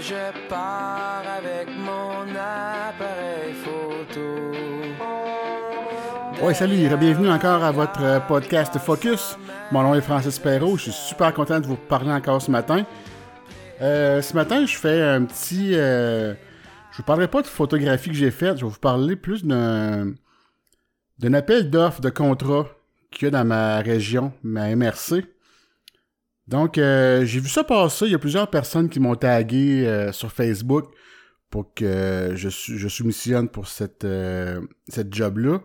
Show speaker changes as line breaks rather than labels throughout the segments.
je pars avec mon appareil photo.
Oui, salut, bienvenue encore à votre podcast Focus. Mon nom est Francis Perrault, je suis super content de vous parler encore ce matin. Euh, ce matin, je fais un petit... Euh, je vous parlerai pas de photographie que j'ai faite, je vais vous parler plus d'un d'un appel d'offres de contrat qu'il y a dans ma région, ma MRC. Donc, euh, j'ai vu ça passer. Il y a plusieurs personnes qui m'ont tagué euh, sur Facebook pour que je, soumissionne pour cette, euh, cette job-là.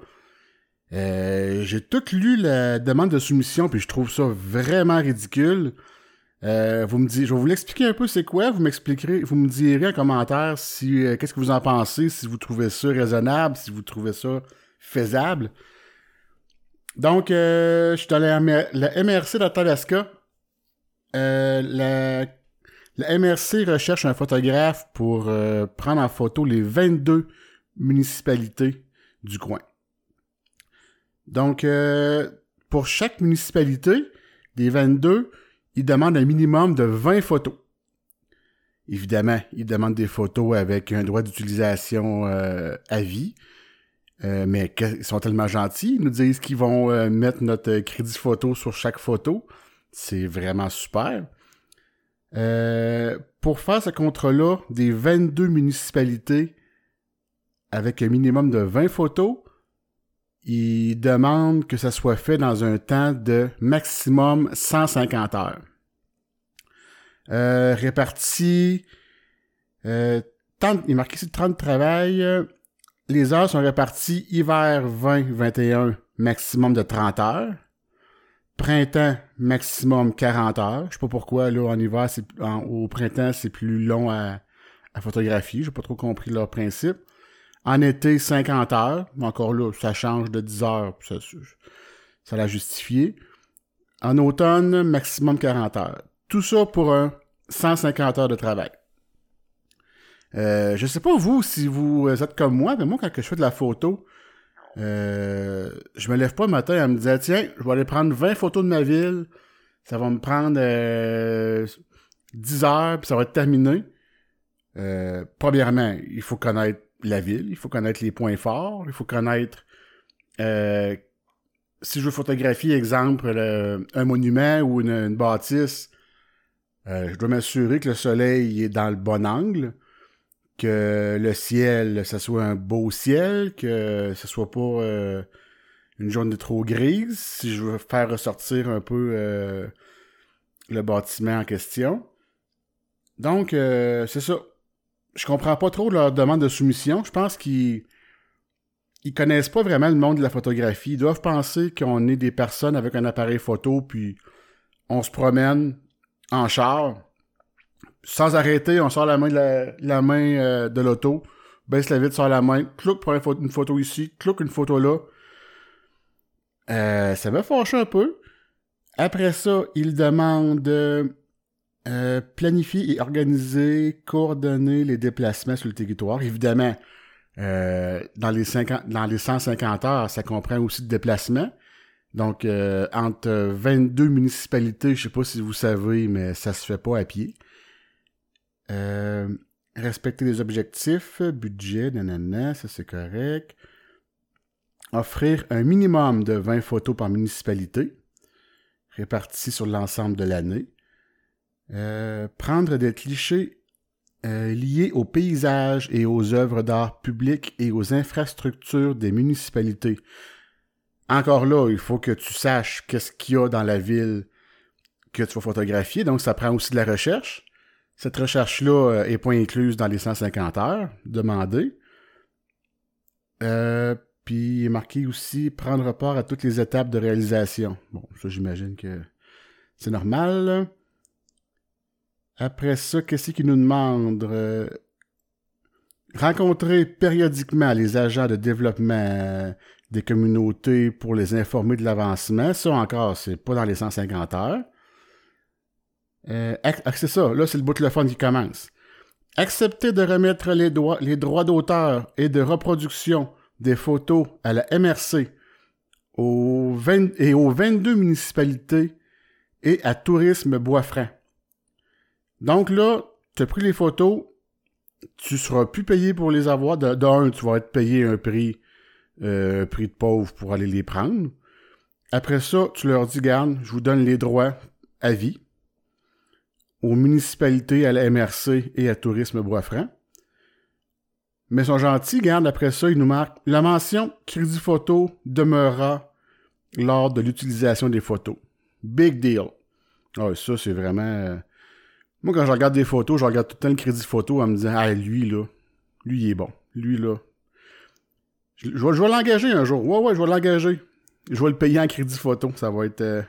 j'ai tout lu la demande de soumission, puis je trouve ça vraiment ridicule. vous me dites, je vais vous l'expliquer un peu c'est quoi. Vous m'expliquerez, vous me direz en commentaire si qu'est-ce que vous en pensez, si vous trouvez ça raisonnable, si vous trouvez ça faisable. Donc, je suis dans la, la MRC de Tabasca. Euh, la, MRC recherche un photographe pour euh, prendre en photo les 22 municipalités du coin. Donc, euh, pour chaque municipalité, des 22, ils demandent un minimum de 20 photos. Évidemment, ils demandent des photos avec un droit d'utilisation à vie. mais ils sont tellement gentils, ils nous disent qu'ils vont mettre notre crédit photo sur chaque photo. C'est vraiment super. Euh, pour faire ce contrat-là, des 22 municipalités avec un minimum de 20 photos, il demande que ça soit fait dans un temps de maximum 150 heures. Euh, réparti, euh, il est marqué ici 30 de travail. Les heures sont réparties hiver 20-21, maximum de 30 heures. Printemps, maximum 40 heures. Je sais pas pourquoi, là, en hiver, c'est, au printemps, c'est plus long à, à photographier. J'ai pas trop compris leur principe. En été, 50 heures. Encore là, ça change de 10 heures. Ça, ça l'a justifié. En automne, maximum 40 heures. Tout ça pour un 150 heures de travail. Euh, je sais pas vous si vous êtes comme moi, mais moi quand je fais de la photo, euh, je me lève pas le matin à me dire tiens, je vais aller prendre 20 photos de ma ville. Ça va me prendre euh, 10 heures, puis ça va être terminé. Euh, premièrement, il faut connaître la ville, il faut connaître les points forts, il faut connaître euh, si je veux photographier, exemple, un monument ou une, bâtisse, euh, je dois m'assurer que le soleil est dans le bon angle que le ciel, ça soit un beau ciel, que ce soit pas euh, une journée trop grise, si je veux faire ressortir un peu euh, le bâtiment en question. Donc, euh, c'est ça. Je comprends pas trop leur demande de soumission. Je pense qu'ils ils connaissent pas vraiment le monde de la photographie. Ils doivent penser qu'on est des personnes avec un appareil photo, puis on se promène en char, sans arrêter, on sort la main de la, main euh, de l'auto, baisse la vitre, sort la main, clouc, prend une photo ici, clouc, une photo là. Euh, ça m'a fâché un peu. Après ça, il demande euh, planifier et organiser, coordonner les déplacements sur le territoire. Évidemment, dans, les 50, dans les 150 heures, ça comprend aussi le déplacement. Donc, entre 22 municipalités, je sais pas si vous savez, mais ça se fait pas à pied. Euh, respecter les objectifs, budget, nanana, ça c'est correct. Offrir un minimum de 20 photos par municipalité, réparties sur l'ensemble de l'année. Euh, prendre des clichés euh, liés aux paysages et aux œuvres d'art public et aux infrastructures des municipalités. Encore là, il faut que tu saches qu'est-ce qu'il y a dans la ville que tu vas photographier, donc ça prend aussi de la recherche. Cette recherche-là n'est euh, pas incluse dans les 150 heures demandées. Euh, puis il est marqué aussi prendre part à toutes les étapes de réalisation. Bon, ça j'imagine que c'est normal. Après ça, qu'est-ce qu'il nous demande? Euh, rencontrer périodiquement les agents de développement des communautés pour les informer de l'avancement. Ça encore, c'est pas dans les 150 heures. Euh, c'est ça, là c'est le bout de fun qui commence. Accepter de remettre les, droits d'auteur et de reproduction des photos à la MRC et aux 22 municipalités et à Tourisme Bois-Franc. Donc là, tu as pris les photos, tu seras plus payé pour les avoir. D'un, tu vas être payé un prix, euh, un prix de pauvre pour aller les prendre. Après ça, tu leur dis, garde, je vous donne les droits à vie aux municipalités, à la MRC et à Tourisme Bois-Franc. Mais ils sont gentils, garde, après ça, ils nous marquent la mention crédit photo demeurera lors de l'utilisation des photos. Big deal. Ah, ça, c'est vraiment. Euh, moi, quand je regarde des photos, je regarde tout le temps le crédit photo en me disant Ah, lui, là, lui, il est bon. Lui, là. Je, vais, l'engager un jour. Ouais, ouais, je vais l'engager. Je vais le payer en crédit photo. Ça va être, euh,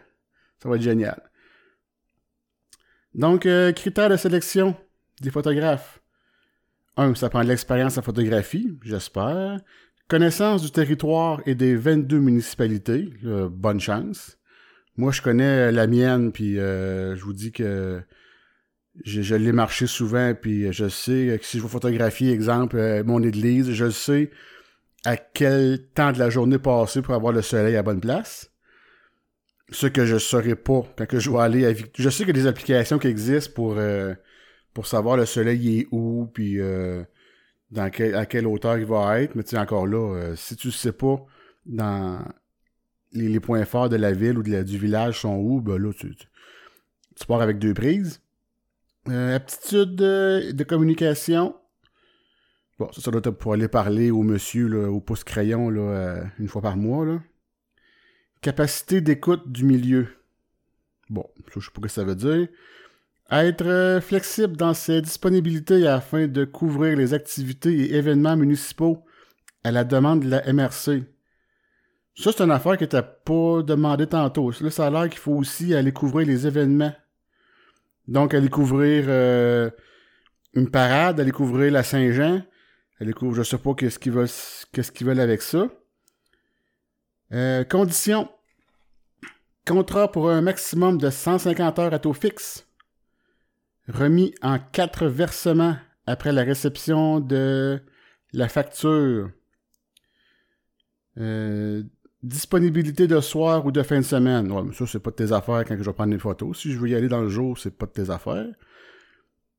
ça va être génial. Donc, euh, critères de sélection des photographes. Un, ça prend de l'expérience en photographie, j'espère. Connaissance du territoire et des 22 municipalités. bonne chance. Moi, je connais la mienne, puis euh, je vous dis que je, l'ai marché souvent, puis je sais que si je veux photographier, exemple, euh, mon église, je sais à quel temps de la journée passer pour avoir le soleil à bonne place. Ce que je saurais pas quand je vais aller à Je sais qu'il y a des applications qui existent pour, euh, pour savoir le soleil est où, puis dans à quelle hauteur il va être. Mais tu sais, encore là, si tu sais pas dans les, points forts de la ville ou de du village sont où, ben là, tu, tu, pars avec deux prises. Euh, aptitude de, communication. Bon, ça, ça doit être pour aller parler au monsieur, là, au pouce-crayon, là, euh, une fois par mois, là. Capacité d'écoute du milieu. Bon, je sais pas ce que ça veut dire. Être euh, flexible dans ses disponibilités afin de couvrir les activités et événements municipaux à la demande de la MRC. Ça, c'est une affaire que t'as pas demandé tantôt. Là, ça a l'air qu'il faut aussi aller couvrir les événements. Donc, aller couvrir euh, une parade, aller couvrir la Saint-Jean. Aller couvrir, je sais pas qu'est-ce qu'ils veulent, qu'est-ce qu'ils veulent avec ça. Euh, conditions. Contrat pour un maximum de 150 heures à taux fixe. Remis en quatre versements après la réception de la facture. Euh, Disponibilité de soir ou de fin de semaine. Ouais, mais ça, c'est pas de tes affaires quand je vais prendre des photos. Si je veux y aller dans le jour, c'est pas de tes affaires.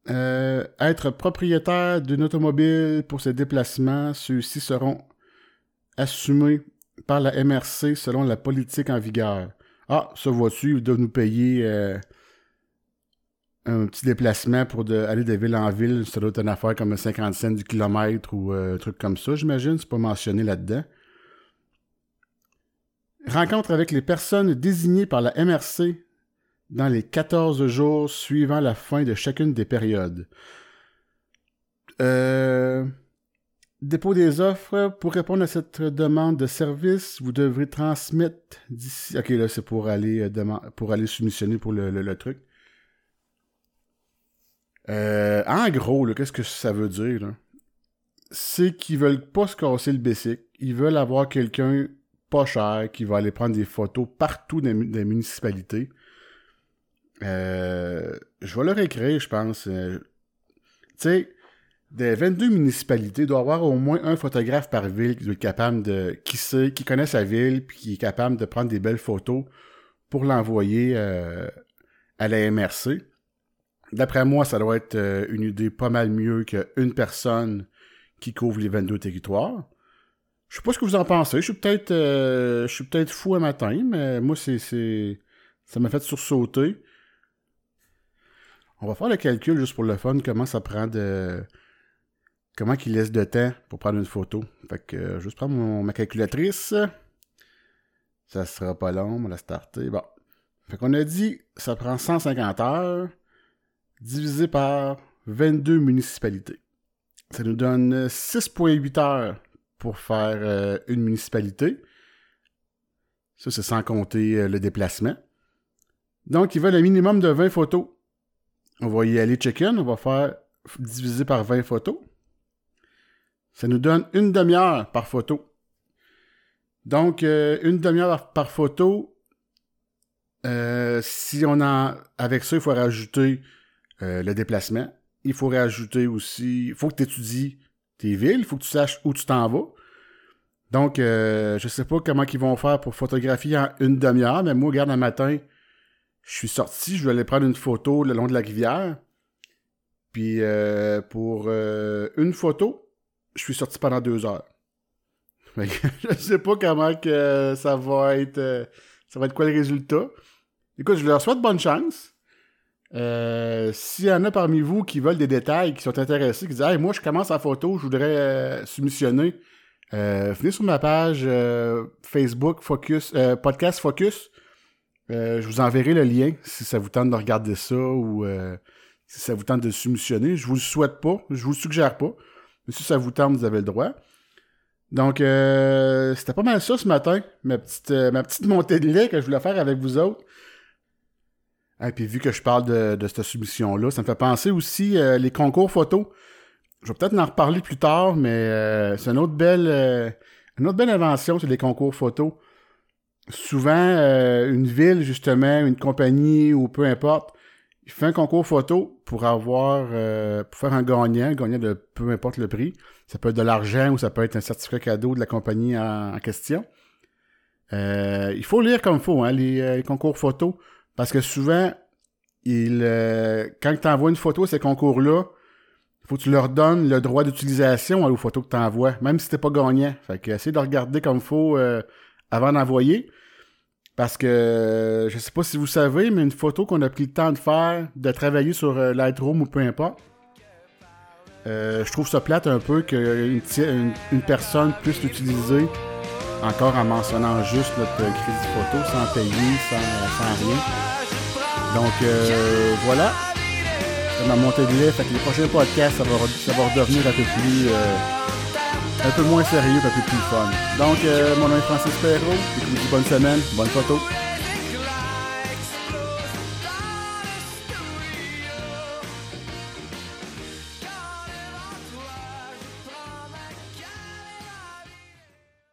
Euh, être propriétaire d'une automobile pour ses déplacements, ceux-ci seront assumés par la MRC selon la politique en vigueur. Ah, ça vois-tu, ils doivent nous payer euh, un petit déplacement pour aller de ville en ville. Ça doit être une affaire comme 50 cents du kilomètre ou euh, un truc comme ça, j'imagine. C'est pas mentionné là-dedans. Rencontre avec les personnes désignées par la MRC dans les 14 jours suivant la fin de chacune des périodes. Euh, dépôt des offres. Pour répondre à cette demande de service, vous devrez transmettre d'ici. Ok, là, c'est pour aller euh, pour aller soumissionner pour le, truc. Euh, en gros, qu'est-ce que ça veut dire? C'est qu'ils veulent pas se casser le basic. Ils veulent avoir quelqu'un pas cher, qui va aller prendre des photos partout dans les municipalités. Euh, je vais leur écrire, je pense. Tu sais, des 22 municipalités, il doit y avoir au moins un photographe par ville qui être capable de. qui sait, qui connaît sa ville, puis qui est capable de prendre des belles photos pour l'envoyer euh, à la MRC. D'après moi, ça doit être une idée pas mal mieux qu'une personne qui couvre les 22 territoires. Je sais pas ce que vous en pensez. Je suis peut-être euh, je suis peut-être fou un matin, mais moi c'est ça m'a fait sursauter. On va faire le calcul juste pour le fun comment ça prend de comment qu'il laisse de temps pour prendre une photo? Fait que euh, juste prendre ma calculatrice. Ça sera pas long, on va la starter. Bon. Fait qu'on a dit ça prend 150 heures divisé par 22 municipalités. Ça nous donne 6.8 heures pour faire euh, une municipalité. Ça, c'est sans compter euh, le déplacement. Donc, ils veulent un minimum de 20 photos. On va y aller check-in. On va faire diviser par 20 photos. Ça nous donne une demi-heure par photo. Donc, euh, une demi-heure par photo. si on a. Avec ça, il faut rajouter le déplacement. Il faut rajouter aussi. Il faut que tu étudies tes villes, il faut que tu saches où tu t'en vas. Donc, euh, je sais pas comment ils vont faire pour photographier en une demi-heure, mais moi, regarde, un matin, je suis sorti, je vais aller prendre une photo le long de la rivière. Puis euh, pour euh, une photo, je suis sorti pendant deux heures. Que je sais pas comment que ça va être. euh, ça va être quoi le résultat. Écoute, je leur souhaite bonne chance. Euh, S'il y en a parmi vous qui veulent des détails, qui sont intéressés, qui disent Hey, moi je commence en photo, je voudrais euh, soumissionner, euh, venez sur ma page Facebook Focus, Podcast Focus. Je vous enverrai le lien si ça vous tente de regarder ça ou si ça vous tente de soumissionner. Je vous le souhaite pas, je vous le suggère pas. Mais si ça vous tente, vous avez le droit. Donc, euh, c'était pas mal ça ce matin, ma petite, euh, ma petite montée de lait que je voulais faire avec vous autres. Et puis vu que je parle de, cette soumission-là, ça me fait penser aussi euh, les concours photos. Je vais peut-être en reparler plus tard, mais c'est une autre belle, une autre belle invention, c'est les concours photos. Souvent, une ville, justement, une compagnie ou peu importe, il fait un concours photo pour avoir, euh, pour faire un gagnant, gagnant de peu importe le prix. Ça peut être de l'argent ou ça peut être un certificat cadeau de la compagnie en, question. Euh, il faut lire comme il faut, hein, les, euh, les concours photos. Parce que souvent, il, euh, quand tu envoies une photo à ces concours-là, il faut que tu leur donnes le droit d'utilisation aux photos que tu envoies, même si t'es pas gagnant. Fait que essaye de regarder comme il faut euh, avant d'envoyer. Parce que euh, je sais pas si vous savez, mais une photo qu'on a pris le temps de faire, de travailler sur euh, Lightroom ou peu importe, euh, je trouve ça plate un peu qu'une personne puisse l'utiliser encore en mentionnant juste notre crédit photo sans payer, sans, rien. Donc euh, voilà. C'est ma montée de lait. Fait que les prochains podcasts, ça va, ça redevenir un peu plus. Un peu moins sérieux, un peu plus fun. Donc, euh, mon nom est Francis Perrault. Bonne semaine, bonne photo.